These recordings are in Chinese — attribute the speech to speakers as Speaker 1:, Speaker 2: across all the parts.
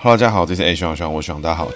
Speaker 1: Hello，，大家好，这是 A 徐徐，我徐大家好。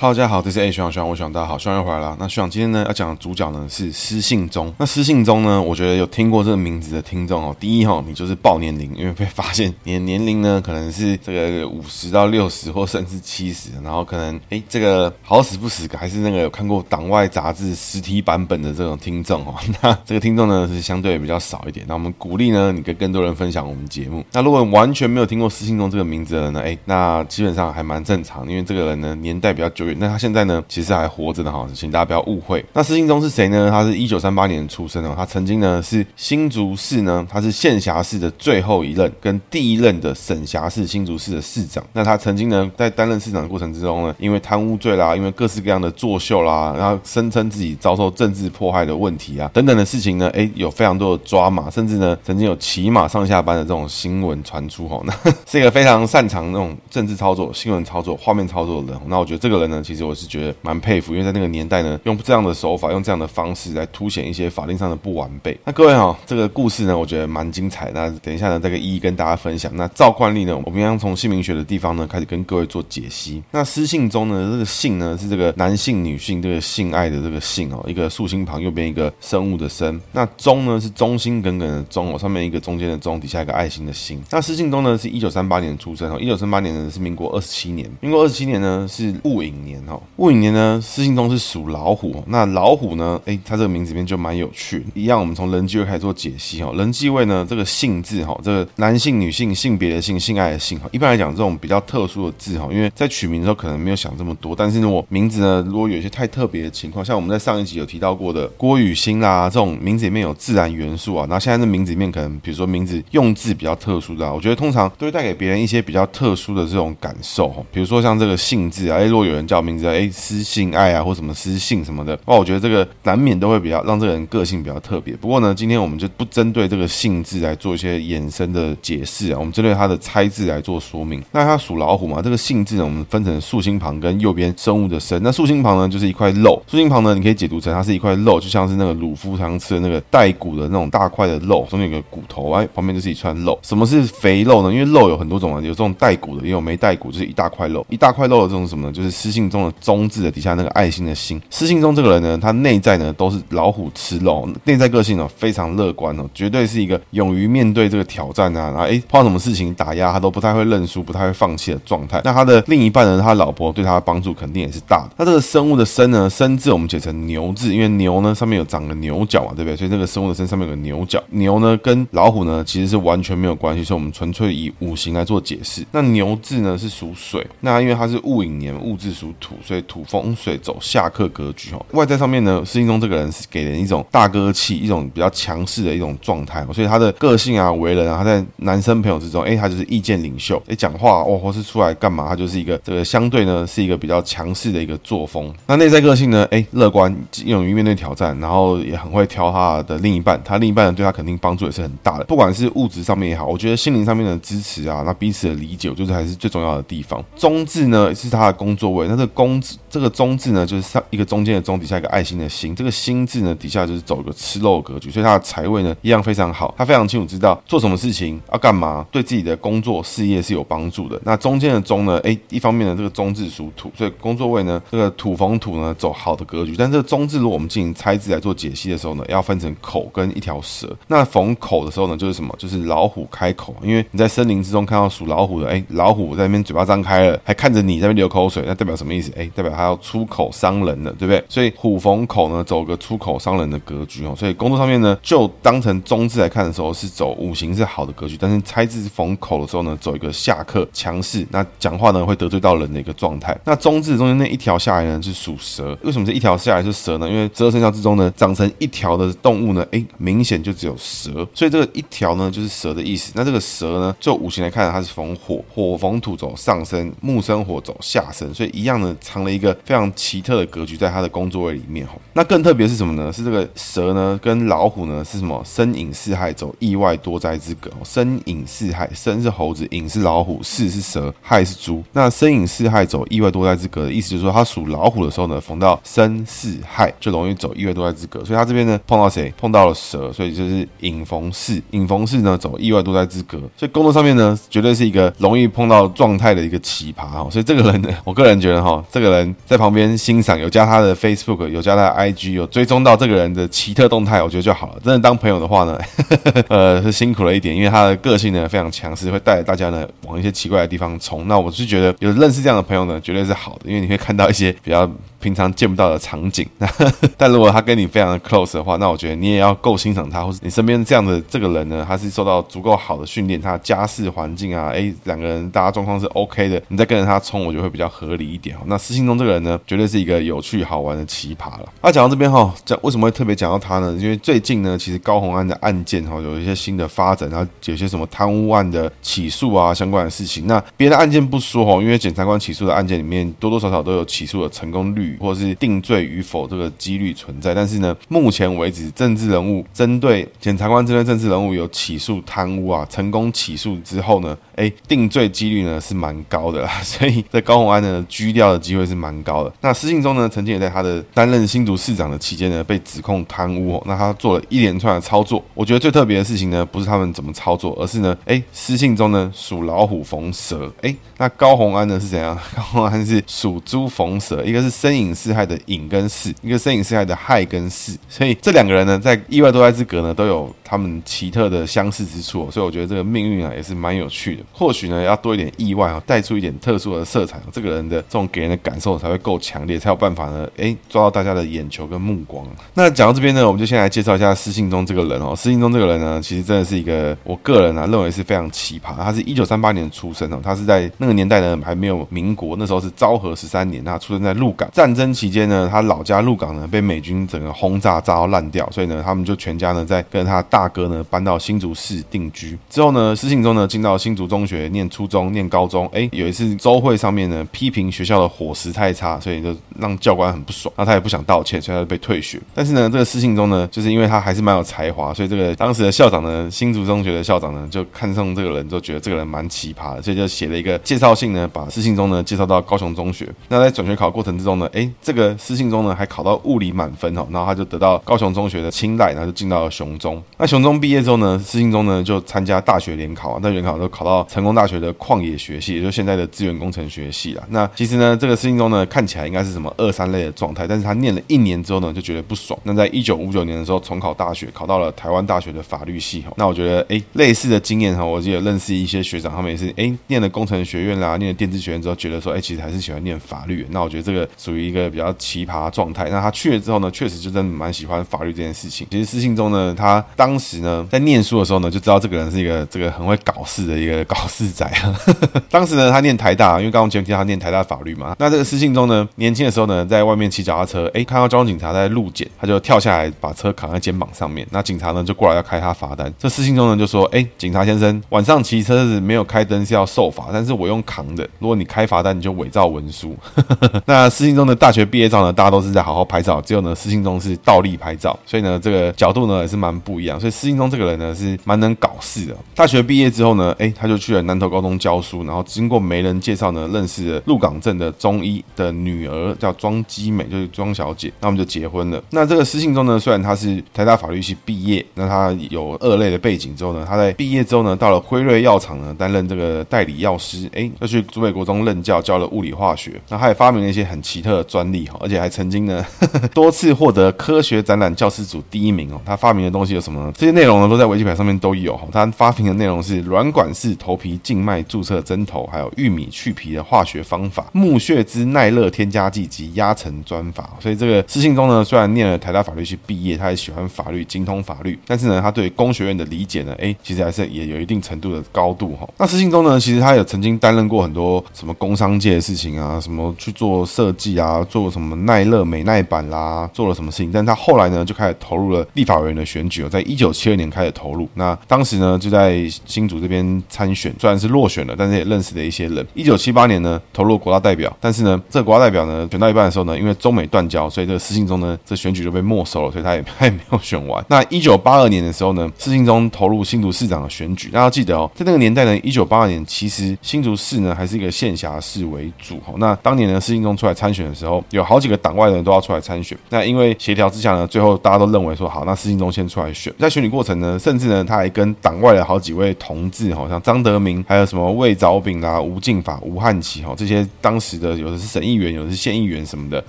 Speaker 1: 哈喽，大家好，这是 A 徐徐，我徐大家好，徐又回来了。那徐今天呢要讲的主角呢是施信中。那施信中呢，我觉得有听过这个名字的听众哦，第一哈，你就是报年龄，因为被发现你的年龄呢可能是这个五十到六十或甚至七十，然后可能诶这个好死不死还是那个有看过党外杂志实体版本的这种听众哦。那这个听众呢是相对比较少一点。那我们鼓励呢你跟更多人分享我们节目。那如果完全没有听过施信中这个名字的人呢，诶那基本上还蛮正常，因为这个人呢年代比较久那他现在呢，其实还活着的哈，请大家不要误会。那施信中是谁呢？他是一九三八年出生的，他曾经呢是新竹市呢，他是县辖市的最后一任跟第一任的省辖市新竹市的市长。那他曾经呢在担任市长的过程之中呢，因为贪污罪啦，因为各式各样的作秀啦，然后声称自己遭受政治迫害的问题啊等等的事情呢，哎，有非常多的抓马，甚至呢曾经有骑马上下班的这种新闻传出哈。那 是一个非常擅长那种政治操作、新闻操作、画面操作的人。那我觉得这个人呢，其实我。是觉得蛮佩服，因为在那个年代呢，用这样的手法，用这样的方式来凸显一些法令上的不完备。那各位哈、哦，这个故事呢，我觉得蛮精彩。那等一下呢，再一一跟大家分享。那照惯例呢，我们要从姓名学的地方呢开始跟各位做解析。那私信中呢，这个信呢是这个男性、女性这个性爱的这个性哦，一个竖心旁，右边一个生物的生。那中呢是忠心耿耿的忠哦，上面一个中间的中，底下一个爱心的心。那私信中呢是一九三八年出生哦，一九三八年呢是民国二十七年，民国二十七年呢是戊寅年哦。戊寅年呢，私信中是属老虎。那老虎呢？哎，它这个名字里面就蛮有趣。一样，我们从人际位开始做解析哈。人际位呢，这个性字哈，这个男性、女性性别的性、性爱的性哈。一般来讲，这种比较特殊的字哈，因为在取名的时候可能没有想这么多。但是如果名字呢，如果有些太特别的情况，像我们在上一集有提到过的郭雨欣啦，这种名字里面有自然元素啊。那现在这名字里面可能，比如说名字用字比较特殊的啊，我觉得通常都会带给别人一些比较特殊的这种感受哈。比如说像这个姓字啊，哎，如果有人叫名字哎，私信爱啊，或什么私信什么的，哇，我觉得这个难免都会比较让这个人个性比较特别。不过呢，今天我们就不针对这个性字来做一些衍生的解释啊，我们针对它的拆字来做说明。那它属老虎嘛，这个性字呢，我们分成竖心旁跟右边生物的生。那竖心旁呢，就是一块肉。竖心旁呢，你可以解读成它是一块肉，就像是那个鲁夫常吃的那个带骨的那种大块的肉，中间有个骨头，哎，旁边就是一串肉。什么是肥肉呢？因为肉有很多种啊，有这种带骨的，也有没带骨，就是一大块肉。一大块肉的这种什么呢？就是施中的中字的底下那个爱心的心。私信中这个人呢，他内在呢都是老虎吃肉，内在个性呢非常乐观哦，绝对是一个勇于面对这个挑战啊，然后诶，碰到什么事情打压他都不太会认输，不太会放弃的状态。那他的另一半呢，他老婆对他的帮助肯定也是大的。那这个生物的生呢，生字我们解成牛字，因为牛呢上面有长个牛角嘛，对不对？所以这个生物的生上面有个牛角。牛呢跟老虎呢其实是完全没有关系，所以我们纯粹以五行来做解释。那牛字呢是属水，那因为它是戊寅年，戊字属土，所以土风水走下克格局哦。外在上面呢，施信中这个人是给人一种大哥气，一种比较强势的一种状态，所以他的个性啊、为人啊，他在男生朋友之中，哎，他就是意见领袖，哎，讲话哦，或是出来干嘛，他就是一个这个相对呢是一个比较强势的一个作风。那内在个性呢，哎，乐观，勇于面对挑战，然后也很会挑他的另一半，他另一半呢对他肯定帮助也是很大的，不管是物质上面也好，我觉得心灵上面的支持啊，那彼此的理解，就是还是最重要的地方。中字呢是他的工作位，那这工字，这个中字呢就是上一个中间的中底下一个爱心的心，这个心字呢底下就是走一个吃肉格局，所以他的财位呢一样非常好，他非常清楚知道做什么事情要干嘛，对自己的工作事业是有帮助的。那中间的中呢，哎，一方面呢这个中字属土，所以工作位呢这个土逢土呢走好的格局。但这个中字如果我们进行拆字来做解析的时候呢，要分成口跟一条蛇。那逢口的时候呢，就是什么？就是老虎开口，因为你在森林之中看到属老虎的，哎，老虎在那边嘴巴张开了，还看着你在那边流口水，那代表什么什么意思？哎，代表他要出口伤人了，对不对？所以虎逢口呢，走个出口伤人的格局哦。所以工作上面呢，就当成中字来看的时候，是走五行是好的格局。但是拆字逢口的时候呢，走一个下克强势，那讲话呢会得罪到人的一个状态。那中字中间那一条下来呢是属蛇，为什么这一条下来是蛇呢？因为十二生肖之中呢，长成一条的动物呢，哎，明显就只有蛇。所以这个一条呢就是蛇的意思。那这个蛇呢，就五行来看，它是逢火，火逢土走上升，木生火走下升，所以一样呢，藏了一个非常奇特的格局在他的工作位里面哈。那更特别是什么呢？是这个蛇呢跟老虎呢是什么？身隐四害，走意外多灾之格。身隐四害，身是猴子，隐是老虎，四是蛇，害是猪。那身隐四害走意外多灾之格的意思就是说，他属老虎的时候呢，逢到身四害，就容易走意外多灾之格。所以他这边呢碰到谁？碰到了蛇，所以就是隐逢四，隐逢四呢走意外多灾之格。所以工作上面呢，绝对是一个容易碰到状态的一个奇葩哈。所以这个人呢，我个人觉得哈，这个人在旁边欣赏，有加他的 Facebook，有加他的 IG，有追踪到这个人的奇特动态，我觉得就好了。真的当朋友的话呢，呃，是辛苦了一点，因为他的个性呢非常强势，会带着大家呢往一些奇怪的地方冲。那我是觉得有认识这样的朋友呢，绝对是好的，因为你会看到一些比较。平常见不到的场景，那 但如果他跟你非常的 close 的话，那我觉得你也要够欣赏他，或是你身边这样的这个人呢，他是受到足够好的训练，他的家世环境啊，哎，两个人大家状况是 OK 的，你再跟着他冲，我觉得会比较合理一点。那私信中这个人呢，绝对是一个有趣好玩的奇葩了。那讲到这边哈，讲为什么会特别讲到他呢？因为最近呢，其实高虹安的案件哈有一些新的发展，然后有些什么贪污案的起诉啊相关的事情。那别的案件不说哈，因为检察官起诉的案件里面多多少少都有起诉的成功率，或者是定罪与否这个几率存在，但是呢，目前为止，政治人物针对检察官针对政治人物有起诉贪污啊，成功起诉之后呢，哎，定罪几率呢是蛮高的啦，所以在高虹安呢，拘掉的机会是蛮高的。那施信中呢，曾经也在他的担任新竹市长的期间呢，被指控贪污哦，那他做了一连串的操作。我觉得最特别的事情呢，不是他们怎么操作，而是呢，哎，施信中呢属老虎逢蛇，哎，那高虹安呢是怎样？高虹安是属猪逢蛇，一个是声隐四害的隐跟巳，一个声隐四害的害跟巳，所以这两个人呢，在意外多灾之格呢，都有他们奇特的相似之处，所以我觉得这个命运啊，也是蛮有趣的。或许呢，要多一点意外啊，带出一点特殊的色彩，这个人的这种给人的感受才会够强烈，才有办法呢，哎，抓到大家的眼球跟目光。那讲到这边呢，我们就先来介绍一下施信中这个人哦。施信中这个人呢，其实真的是一个我个人啊认为是非常奇葩。他是一九三八年出生哦，他是在那个年代呢还没有民国，那时候是昭和十三年，他出生在鹿港。战争期间呢，他老家鹿港呢被美军整个轰炸炸到烂掉，所以呢，他们就全家呢在跟他大哥呢搬到新竹市定居。之后呢，施信中呢进到新竹中中学念初中、念高中。哎，有一次周会上面呢批评学校的伙食太差，所以就让教官很不爽。那他也不想道歉，所以他就被退学。但是呢，这个私信中呢，就是因为他还是蛮有才华，所以这个当时的校长呢，新竹中学的校长呢，就看上这个人，就觉得这个人蛮奇葩的，所以就写了一个介绍信呢，把私信中呢介绍到高雄中学。那在转学考过程之中呢，哎，这个私信中呢还考到物理满分哦，然后他就得到高雄中学的青睐，然后就进到了雄中。那雄中毕业之后呢，私信中呢就参加大学联考啊，在联考都考到成功大学的矿野学系，也就是现在的资源工程学系了。那其实呢，这个施信中呢看起来应该是什么二三类的状态，但是他念了一年之后呢，就觉得不爽。那在一九五九年的时候重考大学，考到了台湾大学的法律系哈。那我觉得哎，类似的经验哈，我记得认识一些学长，他们也是哎念了工程学院啦，念了电子学院之后，觉得说哎，其实还是喜欢念法律。那我觉得这个属于一个比较奇葩状态。那他去了之后呢，确实就真的蛮喜欢法律这件事情。其实私信中呢，他当时呢在念书的时候呢，就知道这个人是一个这个很会搞事的一个搞事仔啊。当时呢，他念台大，因为刚刚前面提到他念台大法律嘛。那这个施信中呢，年轻的时候呢，在外面骑脚踏车，哎，看到交通警察在路检，他就跳下来把车扛在肩膀上面。那警察呢就过来要开他罚单。这施信中呢就说：“哎，警察先生，晚上骑车子没有开灯是要受罚，但是我用扛的，如果你开罚单，你就伪造文书。”那施信中的大学毕业照呢，大家都是在好好拍照，只有呢施信中是倒立拍照，所以呢这个角度呢也是蛮不一样。所以施信中这个人呢是蛮能搞事的。大学毕业之后呢，哎，他就去了南投高中教书，然后经过媒人介绍呢，认识了鹿港镇的中医的女儿，叫庄基美，就是庄小姐，那我们就结婚了。那这个私信中呢，虽然他是台大法律系毕业，那他有二类的背景之后呢，他在毕业之后呢，到了辉瑞药厂呢担任这个代理药师，哎，又去竹北国中任教，教了物理化学。那他也发明了一些很奇特的专利哈，而且还曾经呢呵呵 多次获得科学展览教师组第一名哦。他发明的东西有什么呢？这些内容呢都在维基百上面都有哈。他发明的内容是软管式头皮静脉注射针头，还有玉米去皮的化学方法、木屑之耐热添加剂及压成砖法。所以这个私信中呢，虽然念了台大法律系毕业，他也喜欢法律，精通法律，但是呢，他对工学院的理解呢，哎，其实还是也有一定程度的高度哈。那私信中呢，其实他有曾经担任过很多什么工商界的事情啊，什么去做设计啊，做什么耐热美耐板啦，做了什么事情。但他后来呢，就开始投入了立法委员的选举，在一九七二年开始投入。那当时呢就在新竹这边参选，虽然是落选了，但是也认识了一些人。一九七八年呢投入国大代表，但是呢这个国大代表呢选到一半的时候呢，因为中美断交，所以这个施信中呢这选举就被没收了，所以他也 他也没有选完。那一九八二年的时候呢，施信中投入新竹市长的选举。大家记得哦，在那个年代呢，一九八二年其实新竹市呢还是一个县辖市为主。哈，那当年呢施信中出来参选的时候，有好几个党外的人都要出来参选。那因为协调之下呢，最后大家都认为说好，那施信中先出来选。在选举过程呢，甚至呢他还跟党外的好几位同志，好像张德明，还有什么魏藻炳啦、吴敬法、吴汉奇，哈，这些当时的有的是省议员，有的是县议员什么的。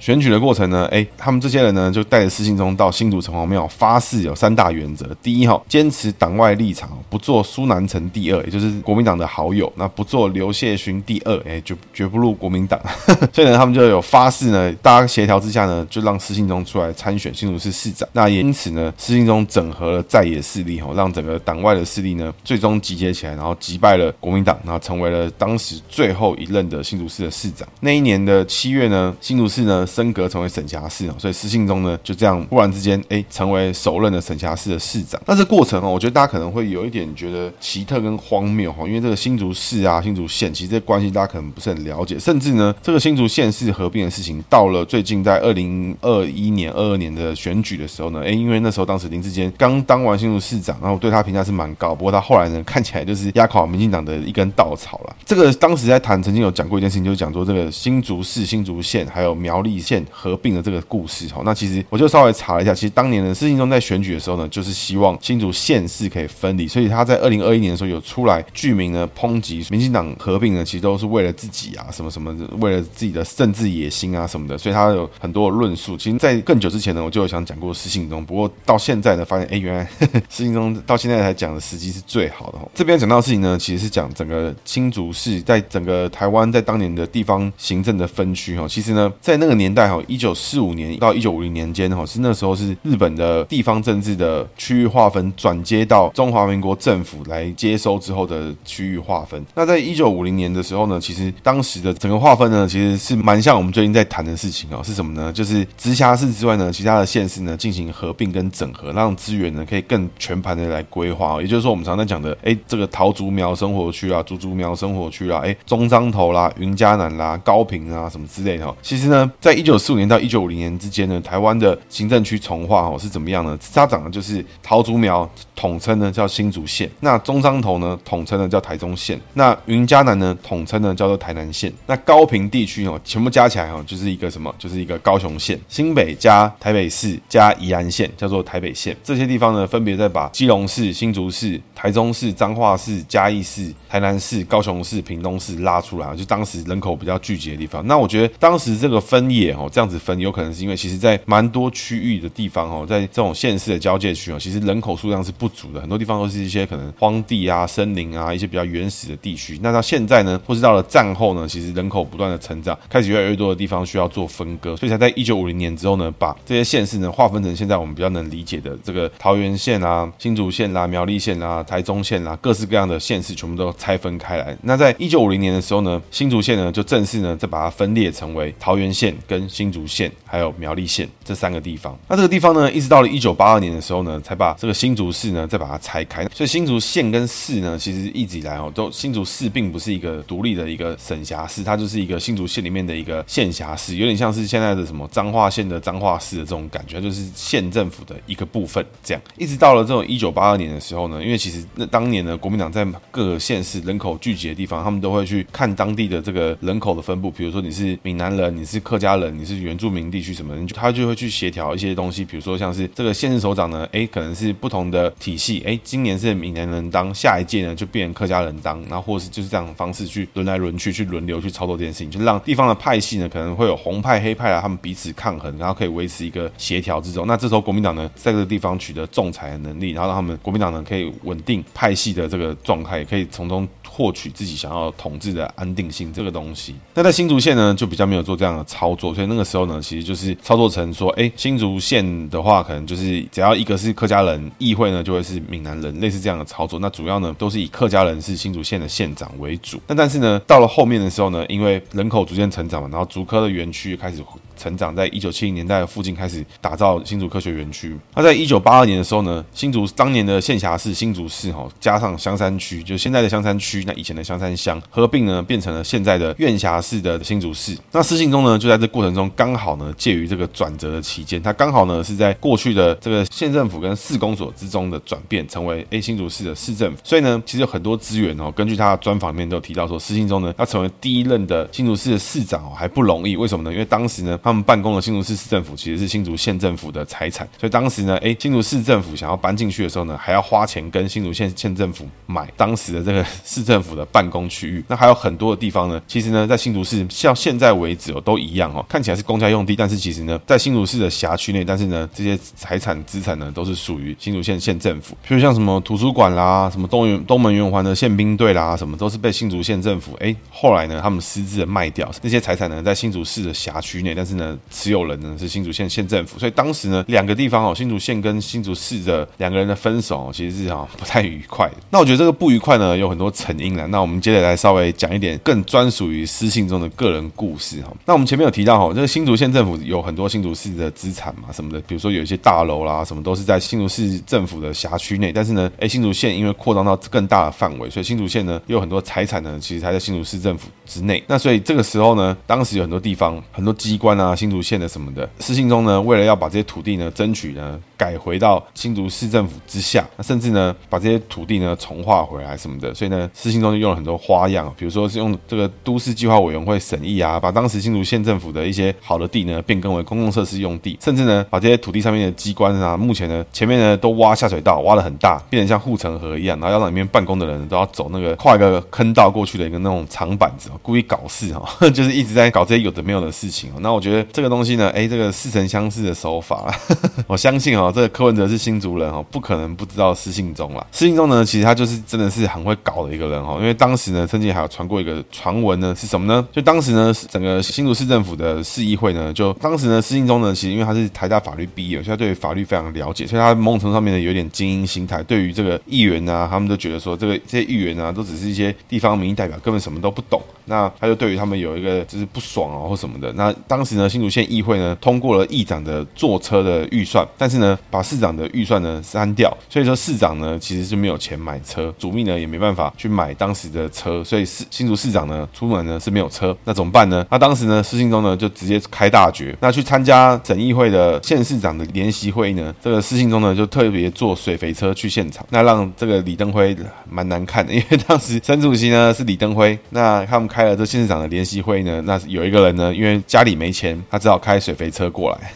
Speaker 1: 选举的过程呢，哎，他们这些人呢就带着施信中到新竹城隍庙发誓，有三大原则：第一，哈，坚持党外立场，不做苏南成第二，也就是国民党的好友；那不做刘谢勋第二，哎，就绝不入国民党。所以呢，他们就有发誓呢，大家协调之下呢，就让施信中出来参选新竹市市长。那也因此呢，施信中整合了在野势力，哈，让整个党外的势力呢，最终集结起来，然后击败败了国民党，然后成为了当时最后一任的新竹市的市长。那一年的七月呢，新竹市呢升格成为省辖市，所以施信中呢就这样忽然之间，哎，成为首任的省辖市的市长。那这过程哦，我觉得大家可能会有一点觉得奇特跟荒谬哈，因为这个新竹市啊、新竹县，其实这关系大家可能不是很了解，甚至呢，这个新竹县市合并的事情，到了最近在二零二一年、二二年的选举的时候呢，哎，因为那时候当时林志坚刚当完新竹市长，然后对他评价是蛮高，不过他后来呢，看起来就是压垮民进党的一根稻草了。这个当时在谈，曾经有讲过一件事情，就是讲说这个新竹市、新竹县还有苗栗县合并的这个故事。哈，那其实我就稍微查了一下，其实当年的施信中在选举的时候呢，就是希望新竹县市可以分离，所以他在二零二一年的时候有出来具名呢抨击民进党合并呢，其实都是为了自己啊，什么什么，为了自己的政治野心啊什么的，所以他有很多论述。其实，在更久之前呢，我就有想讲过施信中，不过到现在呢，发现哎，原来施信中到现在才讲的时机是最好的。这边讲到的事情呢，其实是讲整个新竹市在整个台湾在当年的地方行政的分区哈。其实呢，在那个年代哈，一九四五年到一九五零年间哈，是那时候是日本的地方政治的区域划分转接到中华民国政府来接收之后的区域划分。那在一九五零年的时候呢，其实当时的整个划分呢，其实是蛮像我们最近在谈的事情哦。是什么呢？就是直辖市之外呢，其他的县市呢进行合并跟整合，让资源呢可以更全盘的来规划。也就是说，我们常常讲的，哎，这个桃竹苗生活区啊，竹竹苗生活区啊，哎，中彰投啦、云嘉南啦、高屏啊什么之类的。其实呢，在一九四五年到一九五零年之间呢，台湾的行政区重划哦是怎么样呢？它长的就是桃竹苗统称呢叫新竹县，那中彰投呢统称呢叫台中县，那云嘉南呢统称呢叫做台南县，那高屏地区哦全部加起来哦就是一个什么？就是一个高雄县。新北加台北市加宜兰县叫做台北县。这些地方呢分别再把基隆市、新竹市、台中市、彰化市、嘉义市、台南市、高雄市、屏东市拉出来，就当时人口比较聚集的地方。那我觉得当时这个分野哦这样子分，有可能是因为其实在蛮多区域的地方哦，在这种县市的交界区哦，其实人口数量是不足的，很多地方都是一些可能荒地啊、森林啊一些比较原始的地区。那到现在呢，或是到了战后呢，其实人口不断的成长，开始越来越多的地方需要做分割，所以才在一九五零年之后呢，把这些县市呢划分成现在我们比较能理解的这个桃园县啊、新竹县啦、苗栗县啊、台中县啦，各式各样的县市全部都拆分开来。那在一九五零年的时候呢，新竹县呢就正式呢再把它分裂成为桃园县、跟新竹县还有苗栗县这三个地方。那这个地方呢，一直到了一九八二年的时候呢，才把这个新竹市呢再把它拆开。所以新竹县跟市呢，其实一直以来哦，都新竹市并不是一个独立的一个省辖市，它就是一个新竹县里面的一个县辖市，有点像是现在的什么彰化县的彰化市的这种感觉，就是县政府的一个部分。这样一直到了这种一九八二年的时候呢，因为其实那当年呢，国民党在各个县市人口聚集的地方，他们都会去看当地的这个人口的分布，比如说你是闽南人，你是客家人，你是原住民地区什么的，他就会去协调一些东西，比如说像是这个县市首长呢，哎，可能是不同的体系，哎，今年是闽南人当，下一届呢就变客家人当，然后或是就是这样的方式去轮来轮去，去轮流去操作这件事情，就让地方的派系呢可能会有红派黑派啊，他们彼此抗衡，然后可以维持一个协调之中。那这时候国民党呢在这个地方取得仲裁的能力，然后让他们国民党呢可以稳定派系的这个状态，可以从中获取自己想要统治的安定性这个东西。那在新竹县呢就比较没有做这样的操作，所以那个时候呢其实就是操作成说，哎，新竹县的话可能就是只要一个是客家人，议会呢就会是闽南人，类似这样的操作。那主要呢都是以客家人是新竹县的县长为主。那但是呢到了后面的时候呢，因为人口逐渐成长嘛，然后竹科的园区开始。成长，在一九七零年代附近开始打造新竹科学园区。那在一九八二年的时候呢，新竹当年的县辖市新竹市哈，加上香山区，就现在的香山区，那以前的香山乡合并呢，变成了现在的县辖市的新竹市。那施信中呢，就在这过程中刚好呢，介于这个转折的期间，他刚好呢是在过去的这个县政府跟市公所之中的转变，成为 A 新竹市的市政府。所以呢，其实有很多资源哦，根据他的专访里面都有提到说，施信中呢要成为第一任的新竹市的市长哦，还不容易。为什么呢？因为当时呢，他们办公的新竹市市政府其实是新竹县政府的财产，所以当时呢，诶，新竹市政府想要搬进去的时候呢，还要花钱跟新竹县县政府买当时的这个市政府的办公区域。那还有很多的地方呢，其实呢，在新竹市像现在为止哦，都一样哦，看起来是公家用地，但是其实呢，在新竹市的辖区内，但是呢，这些财产资产呢，都是属于新竹县县政府。譬如像什么图书馆啦，什么东园东门圆环的宪兵队啦，什么都是被新竹县政府诶，后来呢，他们私自的卖掉那些财产呢，在新竹市的辖区内，但是呢，持有人呢是新竹县县政府。所以当时呢，两个地方哦，新竹县跟新竹市的两个人的分手，其实是啊不太愉快的。那我觉得这个不愉快呢，有很多成因了。那我们接着来稍微讲一点更专属于私信中的个人故事哈。那我们前面有提到哈，这个新竹县政府有很多新竹市的资产嘛，什么的，比如说有一些大楼啦，什么都是在新竹市政府的辖区内。但是呢，哎，新竹县因为扩张到更大的范围，所以新竹县呢有很多财产呢，其实还在新竹市政府之内。那所以这个时候呢，当时有很多地方、很多机关啊，啊新竹县的什么的，私信中呢，为了要把这些土地呢争取呢改回到新竹市政府之下，那甚至呢把这些土地呢重划回来什么的。所以呢，私信中就用了很多花样，比如说是用这个都市计划委员会审议啊，把当时新竹县政府的一些好的地呢变更为公共设施用地，甚至呢把这些土地上面的机关啊，目前呢前面呢都挖下水道，挖的很大，变成像护城河一样，然后要让里面办公的人都要走那个跨一个坑道过去的一个那种长板子，故意搞事哈，就是一直在搞这些有的没有的事情。那我觉得这个东西呢，哎，这个似曾相识的手法，我相信哦，这个柯文哲是新竹人哦，不可能不知道施信忠啦。施信忠呢，其实他就是真的是很会搞的一个人哦，因为当时呢，曾经还有传过一个传闻呢，是什么呢？就当时呢，整个新竹市政府的市议会呢，就当时呢，施信忠呢，其实因为他是台大法律毕业，所以他对法律非常了解，所以他某种程度上面呢，有点精英心态，对于这个议员啊，他们都觉得说，这个这些议员啊，都只是一些地方民意代表，根本什么都不懂。那他就对于他们有一个就是不爽啊，或什么的。那当时呢，新竹县议会呢，通过了议长的坐车的预算，但是呢，把市长的预算呢删掉，所以说市长呢其实是没有钱买车，主秘呢也没办法去买当时的车，所以市新竹市长呢出门呢是没有车，那怎么办呢？那当时呢，施信忠呢就直接开大绝，那去参加省议会的县市长的联席会议呢，这个施信忠呢就特别坐水肥车去现场，那让这个李登辉蛮难看的，因为当时省主席呢是李登辉，那他们开了这县市长的联席会议呢，那是有一个人呢，因为家里没钱，他只好开水肥车过来。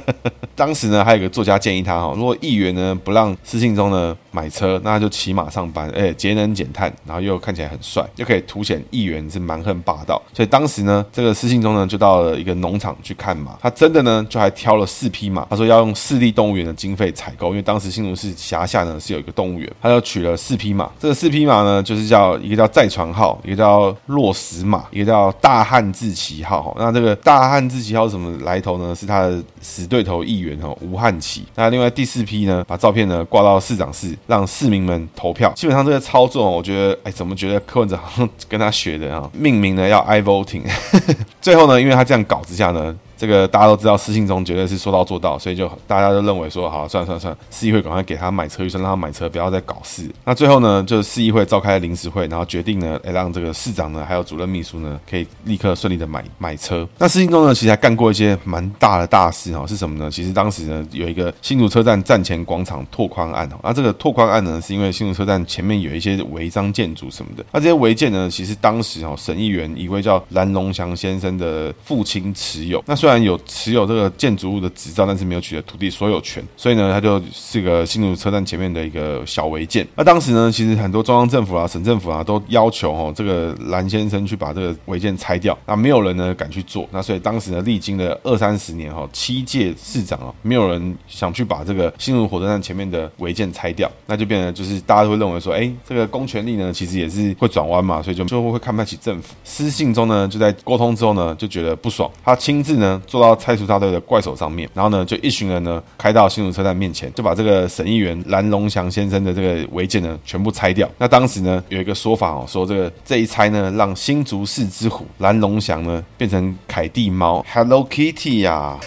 Speaker 1: 当时呢，还有一个作家建议他哈，如果议员呢不让施信忠呢买车，那他就骑马上班，哎，节能减碳，然后又看起来很帅，又可以凸显议员是蛮横霸道。所以当时呢，这个施信忠呢就到了一个农场去看马，他真的呢就还挑了四匹马，他说要用市立动物园的经费采购，因为当时新竹市辖下呢是有一个动物园，他就取了四匹马。这个四匹马呢，就是叫一个叫载船号，一个叫落石马，一个叫大汉志旗号。那这个大汉志旗号什么来头呢？是他的死对头议员。哈，吴汉奇。那另外第四批呢，把照片呢挂到市长室，让市民们投票。基本上这个操作，我觉得，哎，怎么觉得柯文哲好像跟他学的啊？命名呢要 I voting。最后呢，因为他这样搞之下呢。这个大家都知道，私信中绝对是说到做到，所以就大家都认为说，好，算了算了算了，市议会赶快给他买车预算，让他买车，不要再搞事。那最后呢，就是市议会召开临时会，然后决定呢，来让这个市长呢，还有主任秘书呢，可以立刻顺利的买买车。那私信中呢，其实还干过一些蛮大的大事哈，是什么呢？其实当时呢，有一个新竹车站站前广场拓宽案，那这个拓宽案呢，是因为新竹车站前面有一些违章建筑什么的，那这些违建呢，其实当时哈，省议员一位叫蓝龙祥先生的父亲持有，那虽然有持有这个建筑物的执照，但是没有取得土地所有权，所以呢，他就是个新竹车站前面的一个小违建。那当时呢，其实很多中央政府啊、省政府啊都要求哦，这个蓝先生去把这个违建拆掉。那没有人呢敢去做。那所以当时呢，历经了二三十年哈，七届市长啊，没有人想去把这个新竹火车站前面的违建拆掉。那就变成就是大家都会认为说，哎，这个公权力呢，其实也是会转弯嘛，所以就就会看不起政府。私信中呢，就在沟通之后呢，就觉得不爽，他亲自呢做到拆除大队的怪手上面，然后呢就一群人呢开到新竹车站面前，就把这个省议员蓝龙祥先生的这个违建呢全部拆掉。那当时呢有一个说法哦，说这个这一拆呢让新竹市之虎蓝龙祥呢变成凯蒂猫 Hello Kitty 呀、啊。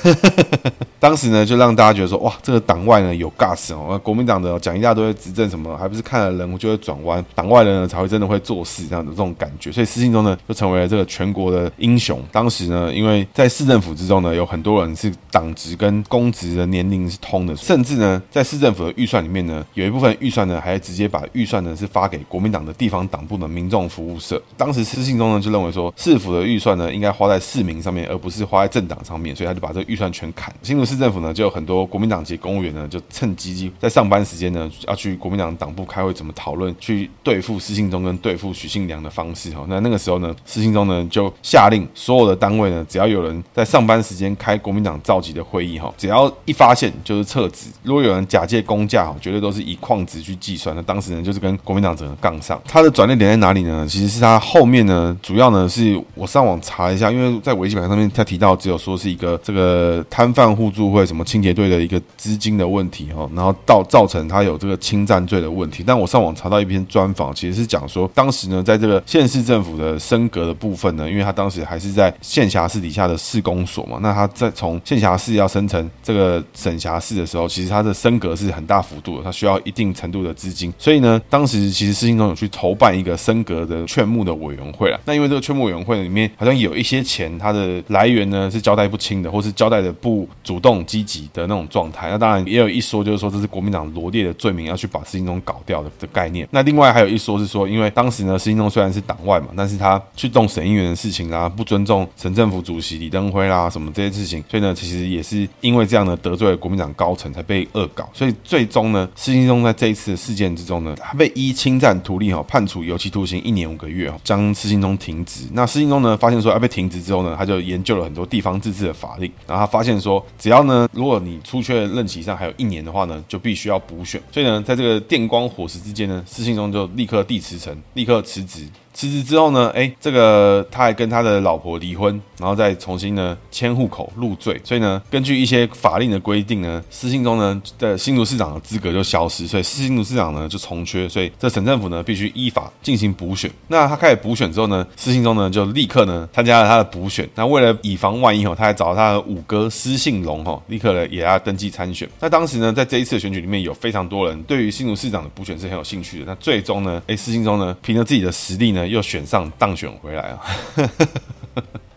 Speaker 1: 当时呢，就让大家觉得说，哇，这个党外呢有 gas 哦，国民党的讲一大堆执政什么，还不是看了人我就会转弯，党外人呢才会真的会做事这样的这种感觉。所以私信中呢就成为了这个全国的英雄。当时呢，因为在市政府之之中呢，有很多人是党职跟公职的年龄是通的，甚至呢，在市政府的预算里面呢，有一部分预算呢还直接把预算呢是发给国民党的地方党部的民众服务社。当时施信忠呢就认为说，市府的预算呢应该花在市民上面，而不是花在政党上面，所以他就把这个预算全砍。新竹市政府呢就有很多。国民党籍公务员呢，就趁机在上班时间呢，要去国民党党部开会，怎么讨论去对付施信忠跟对付许信良的方式哈。那那个时候呢，施信忠呢就下令所有的单位呢，只要有人在上班时间开国民党召集的会议哈，只要一发现就是撤职。如果有人假借公假哈，绝对都是以矿值去计算。那当时呢，就是跟国民党整个杠上。他的转捩点在哪里呢？其实是他后面呢，主要呢是我上网查一下，因为在维基百科上面他提到只有说是一个这个摊贩互助会什么清洁队。的一个资金的问题哈，然后到造成他有这个侵占罪的问题。但我上网查到一篇专访，其实是讲说，当时呢，在这个县市政府的升格的部分呢，因为他当时还是在县辖市底下的市公所嘛，那他在从县辖市要升成这个省辖市的时候，其实他的升格是很大幅度的，他需要一定程度的资金。所以呢，当时其实施信忠有去筹办一个升格的劝募的委员会啊。那因为这个劝募委员会里面好像有一些钱，它的来源呢是交代不清的，或是交代的不主动积极的。那种状态，那当然也有一说，就是说这是国民党罗列的罪名，要去把施信忠搞掉的的概念。那另外还有一说是说，因为当时呢，施信忠虽然是党外嘛，但是他去动省议员的事情啦，不尊重省政府主席李登辉啦，啊什么这些事情，所以呢，其实也是因为这样呢得罪了国民党高层，才被恶搞。所以最终呢，施信忠在这一次的事件之中呢，他被依侵占图利哈判处有期徒刑一年五个月哈，将施信忠停职。那施信忠呢，发现说要被停职之后呢，他就研究了很多地方自治的法令，然后他发现说，只要呢，如果你出缺任期上还有一年的话呢，就必须要补选。所以呢，在这个电光火石之间呢，施信忠就立刻递辞呈，立刻辞职。辞职之后呢，哎，这个他还跟他的老婆离婚，然后再重新呢迁户口入赘，所以呢，根据一些法令的规定呢，施信忠呢的新竹市长的资格就消失，所以新竹市长呢就从缺，所以这省政府呢必须依法进行补选。那他开始补选之后呢，施信忠呢就立刻呢参加了他的补选。那为了以防万一哦，他还找他的五哥施信龙哈，立刻呢也要登记参选。那当时呢，在这一次的选举里面有非常多人对于新竹市长的补选是很有兴趣的。那最终呢，哎，施信忠呢凭着自己的实力呢。又选上当选回来啊！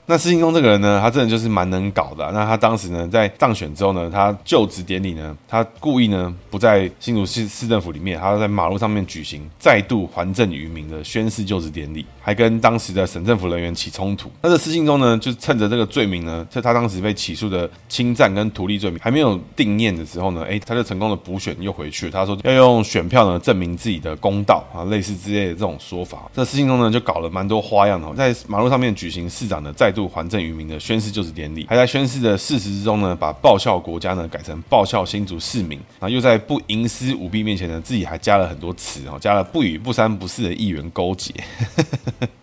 Speaker 1: 那施信忠这个人呢，他真的就是蛮能搞的。那他当时呢，在当选之后呢，他就职典礼呢，他故意呢不在新竹市市政府里面，他在马路上面举行再度还政于民的宣誓就职典礼，还跟当时的省政府人员起冲突。那这施信忠呢，就趁着这个罪名呢，在他当时被起诉的侵占跟图利罪名还没有定谳的时候呢，哎，他就成功的补选又回去。他说要用选票呢证明自己的公道啊，类似之类的这种说法。这施信忠呢就搞了蛮多花样的，在马路上面举行市长的再度还政于民的宣誓就职典礼，还在宣誓的事实之中呢，把报效国家呢改成报效新竹市民，然后又在不营私舞弊面前呢，自己还加了很多词哦，加了不与不三不四的议员勾结。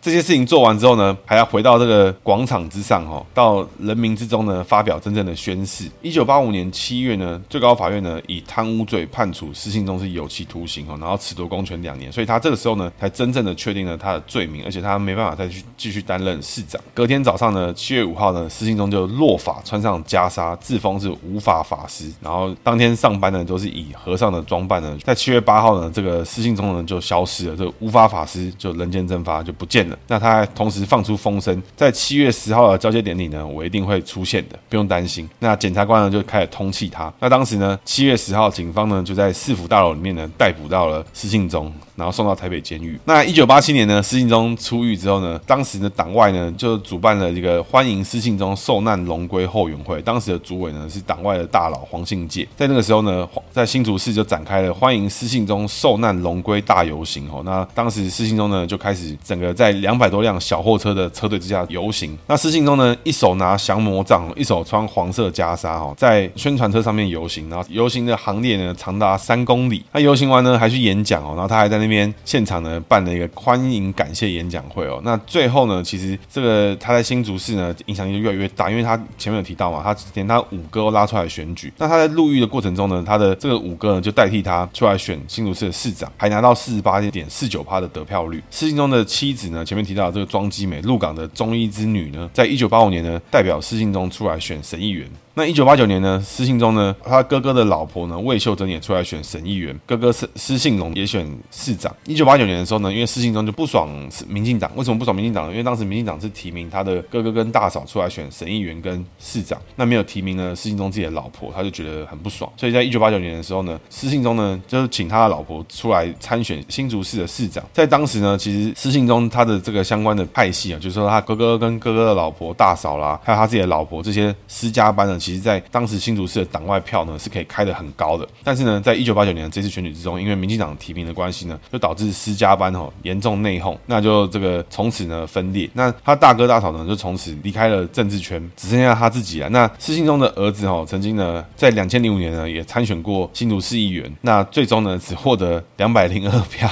Speaker 1: 这些事情做完之后呢，还要回到这个广场之上哈，到人民之中呢发表真正的宣誓。一九八五年七月呢，最高法院呢以贪污罪判处施信忠是有期徒刑哦，然后褫夺公权两年，所以他这个时候呢才真正的确定了他的罪名，而且他没办法再去继续担任市长。隔天早上呢。七月五号呢，施信忠就落法，穿上袈裟，自封是无法法师。然后当天上班呢，都是以和尚的装扮呢。在七月八号呢，这个施信忠呢就消失了，这个无法法师就人间蒸发，就不见了。那他同时放出风声，在七月十号的交接典礼呢，我一定会出现的，不用担心。那检察官呢就开始通气他。那当时呢，七月十号，警方呢就在市府大楼里面呢逮捕到了施信中。然后送到台北监狱。那一九八七年呢，施信忠出狱之后呢，当时的党外呢就主办了一个欢迎施信忠受难龙归后援会。当时的主委呢是党外的大佬黄信介。在那个时候呢，在新竹市就展开了欢迎施信忠受难龙归大游行。哦，那当时施信忠呢就开始整个在两百多辆小货车的车队之下游行。那施信忠呢一手拿降魔杖，一手穿黄色袈裟，哈，在宣传车上面游行。然后游行的行列呢长达三公里。那游行完呢还去演讲哦，然后他还在。那边现场呢办了一个欢迎感谢演讲会哦。那最后呢，其实这个他在新竹市呢影响力就越来越大，因为他前面有提到嘛，他连他五哥都拉出来选举。那他在入狱的过程中呢，他的这个五哥呢就代替他出来选新竹市的市长，还拿到四十八点四九趴的得票率。施信中的妻子呢，前面提到的这个庄基美，鹿港的中医之女呢，在一九八五年呢代表施信中出来选省议员。那一九八九年呢，施信忠呢，他哥哥的老婆呢，魏秀珍也出来选省议员，哥哥施施信荣也选市长。一九八九年的时候呢，因为施信忠就不爽民进党，为什么不爽民进党呢？因为当时民进党是提名他的哥哥跟大嫂出来选省议员跟市长，那没有提名呢施信忠自己的老婆，他就觉得很不爽。所以在一九八九年的时候呢，施信忠呢就是请他的老婆出来参选新竹市的市长。在当时呢，其实施信忠他的这个相关的派系啊，就是说他哥哥跟哥哥的老婆大嫂啦，还有他自己的老婆这些私家班的。其实，在当时新竹市的党外票呢是可以开得很高的，但是呢，在一九八九年的这次选举之中，因为民进党提名的关系呢，就导致施家班哦严重内讧，那就这个从此呢分裂。那他大哥大嫂呢就从此离开了政治圈，只剩下他自己了。那施信忠的儿子哦，曾经呢在两千零五年呢也参选过新竹市议员，那最终呢只获得两百零二票，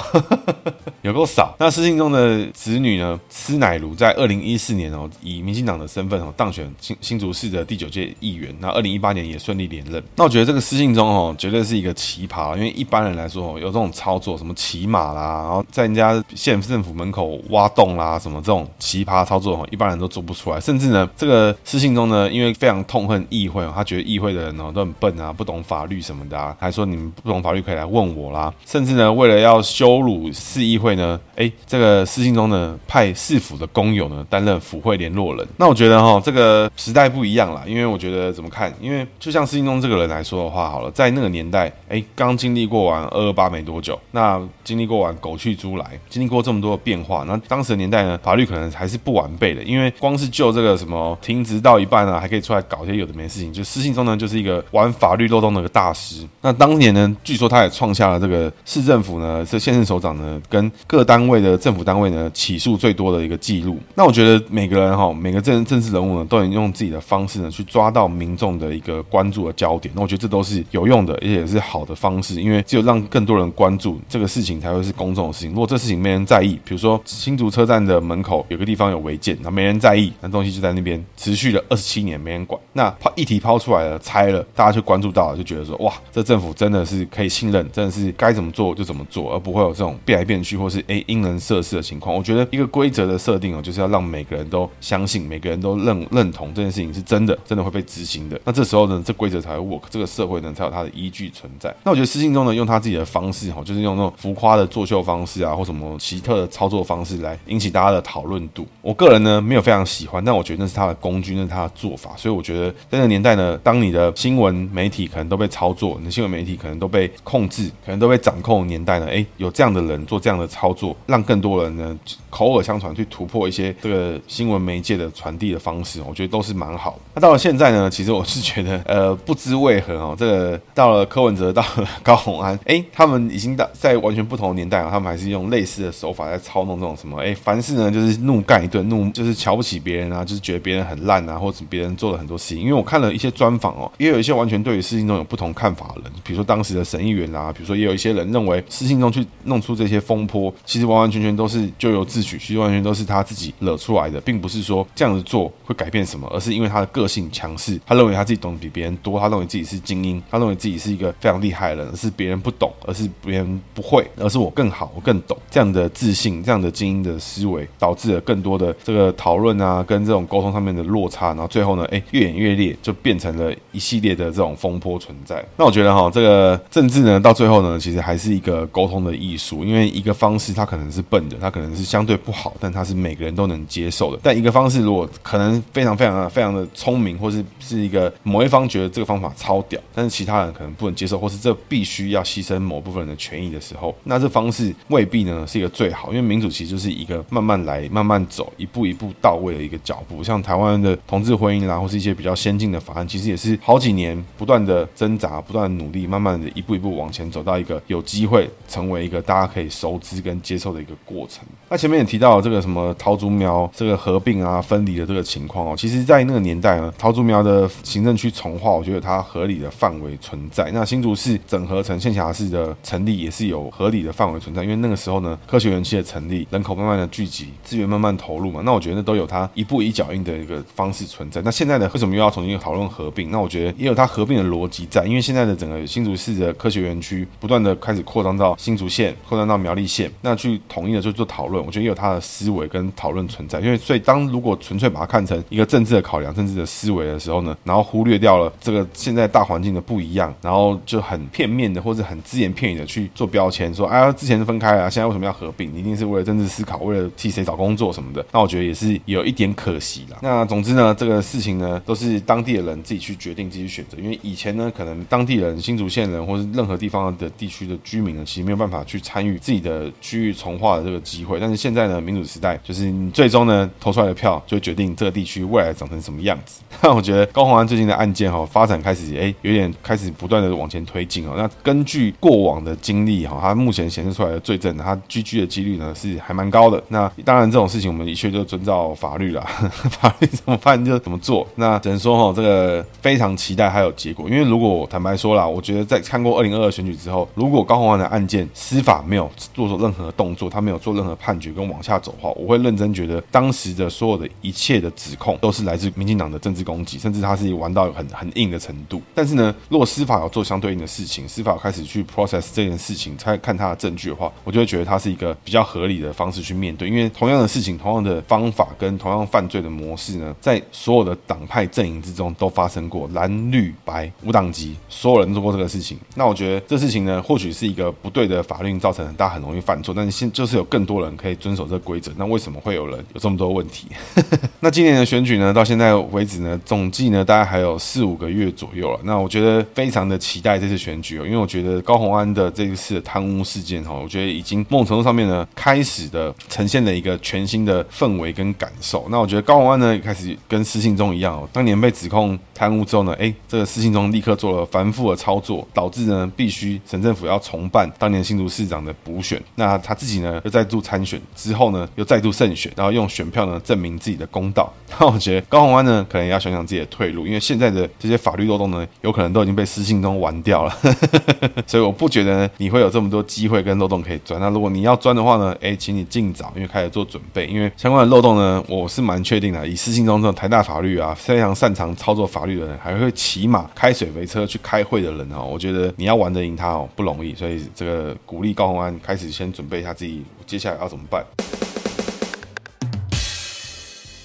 Speaker 1: 有够少。那施信忠的子女呢施乃如在二零一四年哦以民进党的身份哦当选新新竹市的第九届议员，那二零一八年也顺利连任。那我觉得这个私信中哦，绝对是一个奇葩。因为一般人来说哦，有这种操作，什么骑马啦，然后在人家县政府门口挖洞啦，什么这种奇葩操作哦，一般人都做不出来。甚至呢，这个私信中呢，因为非常痛恨议会，他觉得议会的人哦都很笨啊，不懂法律什么的啊，还说你们不懂法律可以来问我啦。甚至呢，为了要羞辱市议会呢，哎，这个私信中呢，派市府的工友呢担任府会联络人。那我觉得哈，这个时代不一样啦，因为我觉得怎么看？因为就像施信忠这个人来说的话，好了，在那个年代，哎，刚经历过完二二八没多久，那经历过完狗去猪来，经历过这么多的变化，那当时的年代呢，法律可能还是不完备的，因为光是就这个什么停职到一半啊，还可以出来搞一些有的没事情，就施信忠呢，就是一个玩法律漏洞的一个大师。那当年呢，据说他也创下了这个市政府呢，这县市首长呢，跟各单位的政府单位呢起诉最多的一个记录。那我觉得每个人哈，每个政政治人物呢，都能用自己的方式呢，去抓到民众的一个关注的焦点。那我觉得这都是有用的，而且是好的方式，因为只有让更多人关注这个事情，才会是公众的事情。如果这事情没人在意，比如说新竹车站的门口有个地方有违建，那没人在意，那东西就在那边持续了二十七年，没人管。那抛议题抛出来了，拆了，大家就关注到了，就觉得说哇，这政府真的是可以信任，真的是该怎么做就怎么做，而不会有这种变来变去或是诶因人设事的情况。我觉得一个规则的设定哦，就是要让每个人都相信，每个人都认认同这件事情是真的，真的会被执行行的。那这时候呢，这规则才会 work，这个社会呢才有它的依据存在。那我觉得施信中呢，用他自己的方式哈，就是用那种浮夸的作秀方式啊，或什么奇特的操作方式来引起大家的讨论度。我个人呢没有非常喜欢，但我觉得那是他的工具，那是他的做法。所以我觉得在那个年代呢，当你的新闻媒体可能都被操作，你的新闻媒体可能都被控制，可能都被掌控年代呢，诶，有这样的人做这样的操作，让更多人呢口耳相传去突破一些这个新闻媒介的传递的方式，我觉得都是蛮好。那到了现在呢，其其实我是觉得，呃，不知为何哦，这个到了柯文哲，到了高虹安，哎，他们已经到在完全不同的年代啊，他们还是用类似的手法在操弄这种什么，哎，凡事呢就是怒干一顿，怒就是瞧不起别人啊，就是觉得别人很烂啊，或者别人做了很多事情。因为我看了一些专访哦，也有一些完全对于事情中有不同看法的人，比如说当时的省议员啦，比如说也有一些人认为施信中去弄出这些风波，其实完完全全都是咎由自取，其实完全都是他自己惹出来的，并不是说这样子做会改变什么，而是因为他的个性强势，他认为他自己懂得比别人多，他认为自己是精英，他认为自己是一个非常厉害的人，是别人不懂，而是别人不会，而是我更好，我更懂。这样的自信，这样的精英的思维，导致了更多的这个讨论啊，跟这种沟通上面的落差，然后最后呢，哎，越演越烈，就变成了一系列的这种风波存在。那我觉得哈，这个政治呢，到最后呢，其实还是一个沟通的艺术，因为一个方式它可能是笨的，它可能是相对不好，但它是每个人都能接受的。但一个方式如果可能非常非常非常的聪明，或是是一个某一方觉得这个方法超屌，但是其他人可能不能接受，或是这必须要牺牲某部分人的权益的时候，那这方式未必呢是一个最好，因为民主其实就是一个慢慢来、慢慢走、一步一步到位的一个脚步。像台湾的同志婚姻啦，或是一些比较先进的法案，其实也是好几年不断的挣扎、不断努力，慢慢的一步一步往前走到一个有机会成为一个大家可以熟知跟接受的一个过程。那前面也提到这个什么桃竹苗这个合并啊、分离的这个情况哦，其实，在那个年代呢，桃竹苗的的行政区重划，我觉得它合理的范围存在。那新竹市整合成县辖市的成立也是有合理的范围存在，因为那个时候呢，科学园区的成立，人口慢慢的聚集，资源慢慢投入嘛。那我觉得都有它一步一脚印的一个方式存在。那现在呢，为什么又要重新讨论合并？那我觉得也有它合并的逻辑在，因为现在的整个新竹市的科学园区不断的开始扩张到新竹县，扩张到苗栗县，那去统一的就做讨论，我觉得也有它的思维跟讨论存在。因为所以当如果纯粹把它看成一个政治的考量、政治的思维的时候呢，然后忽略掉了这个现在大环境的不一样，然后就很片面的或者很只言片语的去做标签，说哎，之前是分开了，现在为什么要合并？一定是为了政治思考，为了替谁找工作什么的？那我觉得也是有一点可惜啦。那总之呢，这个事情呢，都是当地的人自己去决定、自己选择。因为以前呢，可能当地人、新竹县人或是任何地方的地区的居民呢，其实没有办法去参与自己的区域重划的这个机会。但是现在呢，民主时代，就是你最终呢投出来的票，就决定这个地区未来长成什么样子。那我觉得高虹安最近的案件哈，发展开始哎，有点开始不断的往前推进哦。那根据过往的经历哈，他目前显示出来的罪证，他 GG 的几率呢是还蛮高的。那当然这种事情我们的确就遵照法律啦，法律怎么判就怎么做。那只能说哈，这个非常期待还有结果，因为如果坦白说啦，我觉得在看过二零二二选举之后，如果高虹安的案件司法没有做出任何动作，他没有做任何判决跟往下走的话，我会认真觉得当时的所有的一切的指控都是来自民进党的政治攻击，甚至他他自己玩到很很硬的程度。但是呢，如果司法要做相对应的事情，司法开始去 process 这件事情，才看他的证据的话，我就会觉得他是一个比较合理的方式去面对。因为同样的事情，同样的方法跟同样犯罪的模式呢，在所有的党派阵营之中都发生过，蓝绿白无党籍，所有人做过这个事情。那我觉得这事情呢，或许是一个不对的法律造成很大很容易犯错，但是现就是有更多人可以遵守这个规则。那为什么会有人有这么多问题？那今年的选举呢，到现在为止呢，总计呢大概还有四五个月左右了。那我觉得非常的期待这次选举哦，因为我觉得高虹安的这一次的贪污事件哈，我觉得已经某种程度上面呢，开始的呈现了一个全新的氛围跟感受。那我觉得高虹安呢，也开始跟施信中一样哦，当年被指控贪污之后呢，哎，这个施信中立刻做了繁复的操作，导致呢必须省政府要重办当年新竹市长的补选。那他自己呢又再度参选之后呢，又再度胜选，然后用选票呢证明自己的公道。那我觉得高虹安呢，可能也要想想自己的退因为现在的这些法律漏洞呢，有可能都已经被私信中玩掉了。所以我不觉得，你会有这么多机会跟漏洞可以钻。那如果你要钻的话呢，哎，请你尽早，因为开始做准备，因为相关的漏洞呢，我是蛮确定的。以私信中这种台大法律啊，非常擅长操作法律的人，还会骑马开水肥车去开会的人哦，我觉得你要玩得赢他哦，不容易。所以这个鼓励高虹安开始先准备一下自己接下来要怎么办。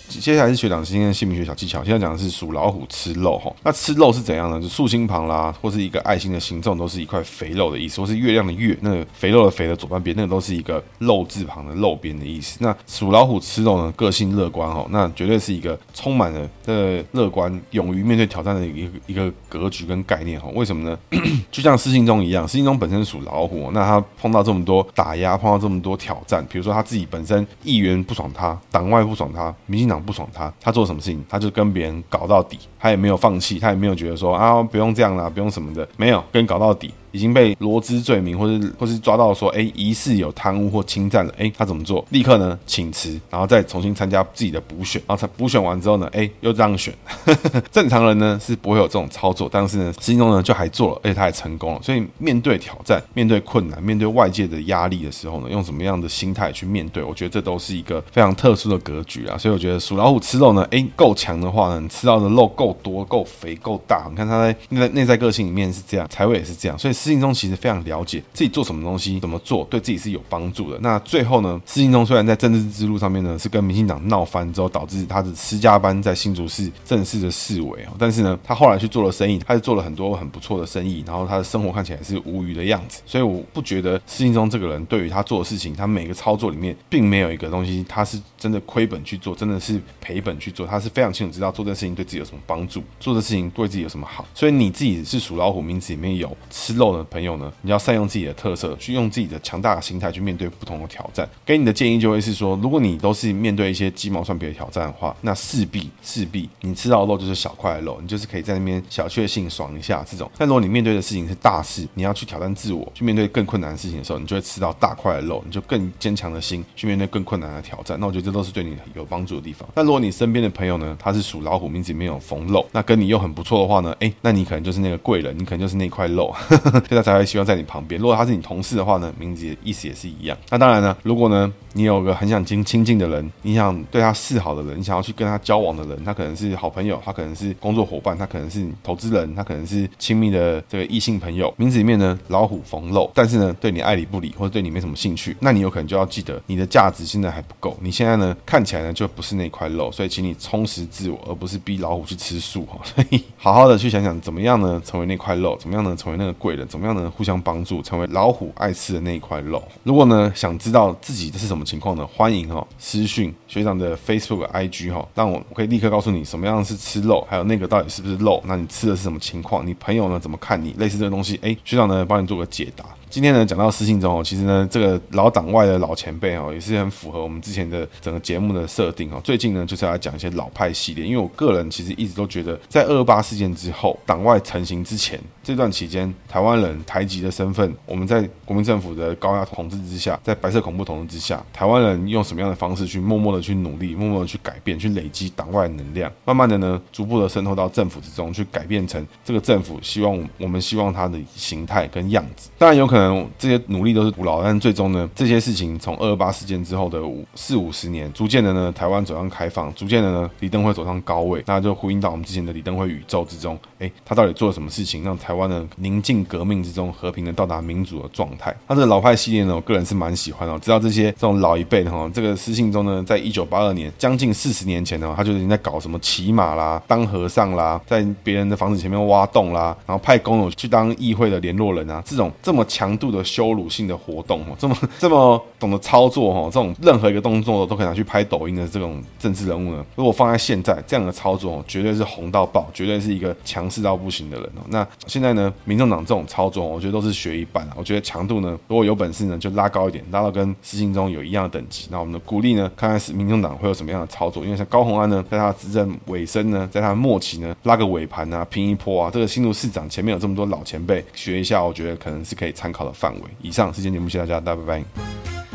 Speaker 1: 接下来是学长今天的姓名学小技巧。现在讲的是属老虎吃肉哈。那吃肉是怎样呢？就竖心旁啦，或是一个爱心的形状，都是一块肥肉的意思。或是月亮的月，那个肥肉的肥的左半边，那个都是一个肉字旁的肉边的意思。那属老虎吃肉呢，个性乐观哈，那绝对是一个充满了的乐观、勇于面对挑战的一个一个格局跟概念哈。为什么呢？就像施信中一样，施信中本身属老虎，那他碰到这么多打压，碰到这么多挑战，比如说他自己本身议员不爽他，党外不爽他，民进党。不爽他，他做什么事情，他就跟别人搞到底，他也没有放弃，他也没有觉得说啊，不用这样啦，不用什么的，没有，跟搞到底。已经被罗织罪名，或是或是抓到说，哎，疑似有贪污或侵占了，哎，他怎么做？立刻呢请辞，然后再重新参加自己的补选，然后他补选完之后呢，哎，又这样选。正常人呢是不会有这种操作，但是呢，施信中呢就还做了，而且他还成功了。所以面对挑战、面对困难、面对外界的压力的时候呢，用什么样的心态去面对？我觉得这都是一个非常特殊的格局啊。所以我觉得属老虎吃肉呢，哎，够强的话呢，你吃到的肉够多、够肥、够大。你看他在内在内在个性里面是这样，财位也是这样，所以。施信中其实非常了解自己做什么东西怎么做对自己是有帮助的。那最后呢，施信中虽然在政治之路上面呢是跟民进党闹翻之后，导致他的私家班在新竹市正式的式微哦，但是呢，他后来去做了生意，他是做了很多很不错的生意，然后他的生活看起来是无余的样子。所以我不觉得施信中这个人对于他做的事情，他每个操作里面并没有一个东西他是真的亏本去做，真的是赔本去做。他是非常清楚知道做这件事情对自己有什么帮助，做这事情对自己有什么好。所以你自己是属老虎，名字里面有吃肉的朋友呢，你要善用自己的特色，去用自己的强大的心态去面对不同的挑战。给你的建议就会是说，如果你都是面对一些鸡毛蒜皮的挑战的话，那势必势必你吃到的肉就是小块的肉，你就是可以在那边小确幸爽一下这种。但如果你面对的事情是大事，你要去挑战自我，去面对更困难的事情的时候，你就会吃到大块的肉，你就更坚强的心去面对更困难的挑战。那我觉得这都是对你有帮助的地方。但如果你身边的朋友呢，他是属老虎，名字里面有逢肉，那跟你又很不错的话呢，哎，那你可能就是那个贵人，你可能就是那块肉，所以他才会希望在你旁边。如果他是你同事的话呢，名字意思也是一样。那当然呢，如果呢，你有个很想亲亲近的人，你想对他示好的人，你想要去跟他交往的人，他可能是好朋友，他可能是工作伙伴，他可能是投资人，他可能是亲密的这个异性朋友。名字里面呢，老虎逢肉，但是呢，对你爱理不理，或者对你没什么兴趣，那你有可能就要记得，你的价值现在还不够。你现在呢，看起来呢，就不是那块肉，所以请你充实自我，而不是逼老虎去吃素哈。所以好好的去想想，怎么样呢，成为那块肉？怎么样呢，成为那个贵人？怎么样能，互相帮助，成为老虎爱吃的那一块肉？如果呢，想知道自己这是什么情况呢？欢迎。哈，私讯学长的 Facebook、IG 哈，让我可以立刻告诉你什么样是吃肉，还有那个到底是不是肉，那你吃的是什么情况？你朋友呢怎么看你？类似这个东西，哎，学长呢帮你做个解答。今天呢讲到私信中哦，其实呢这个老党外的老前辈哦，也是很符合我们之前的整个节目的设定哦。最近呢就是要来讲一些老派系列，因为我个人其实一直都觉得，在二二八事件之后，党外成型之前这段期间，台湾人台籍的身份，我们在国民政府的高压统治之下，在白色恐怖统治之下，台湾人用什么样的方式去默默的去努力，默默的去改变，去累积党外能量，慢慢的呢，逐步的渗透到政府之中，去改变成这个政府希望我们希望它的形态跟样子。当然有可能这些努力。都是徒劳，但最终呢，这些事情从二二八事件之后的五四五十年，逐渐的呢，台湾走向开放，逐渐的呢，李登辉走上高位，那就呼应到我们之前的李登辉宇宙之中，哎，他到底做了什么事情，让台湾呢宁静革命之中和平的到达民主的状态？他这个老派系列呢，我个人是蛮喜欢的。知道这些这种老一辈的哈，这个私信中呢，在一九八二年，将近四十年前呢，他就已经在搞什么骑马啦、当和尚啦，在别人的房子前面挖洞啦，然后派工友去当议会的联络人啊，这种这么强强度的羞辱性的活动哦，这么 这么懂得操作哦，这种任何一个动作都可以拿去拍抖音的这种政治人物呢，如果放在现在这样的操作，绝对是红到爆，绝对是一个强势到不行的人哦。那现在呢，民众党这种操作，我觉得都是学一半啊。我觉得强度呢，如果有本事呢，就拉高一点，拉到跟施信中有一样的等级。那我们的鼓励呢，看看是民众党会有什么样的操作。因为像高虹安呢，在他执政尾声呢，在他末期呢，拉个尾盘啊，拼一波啊，这个新竹市长前面有这么多老前辈学一下，我觉得可能是可以参考考的范围。以上，时间节目。谢谢大家，大家拜拜。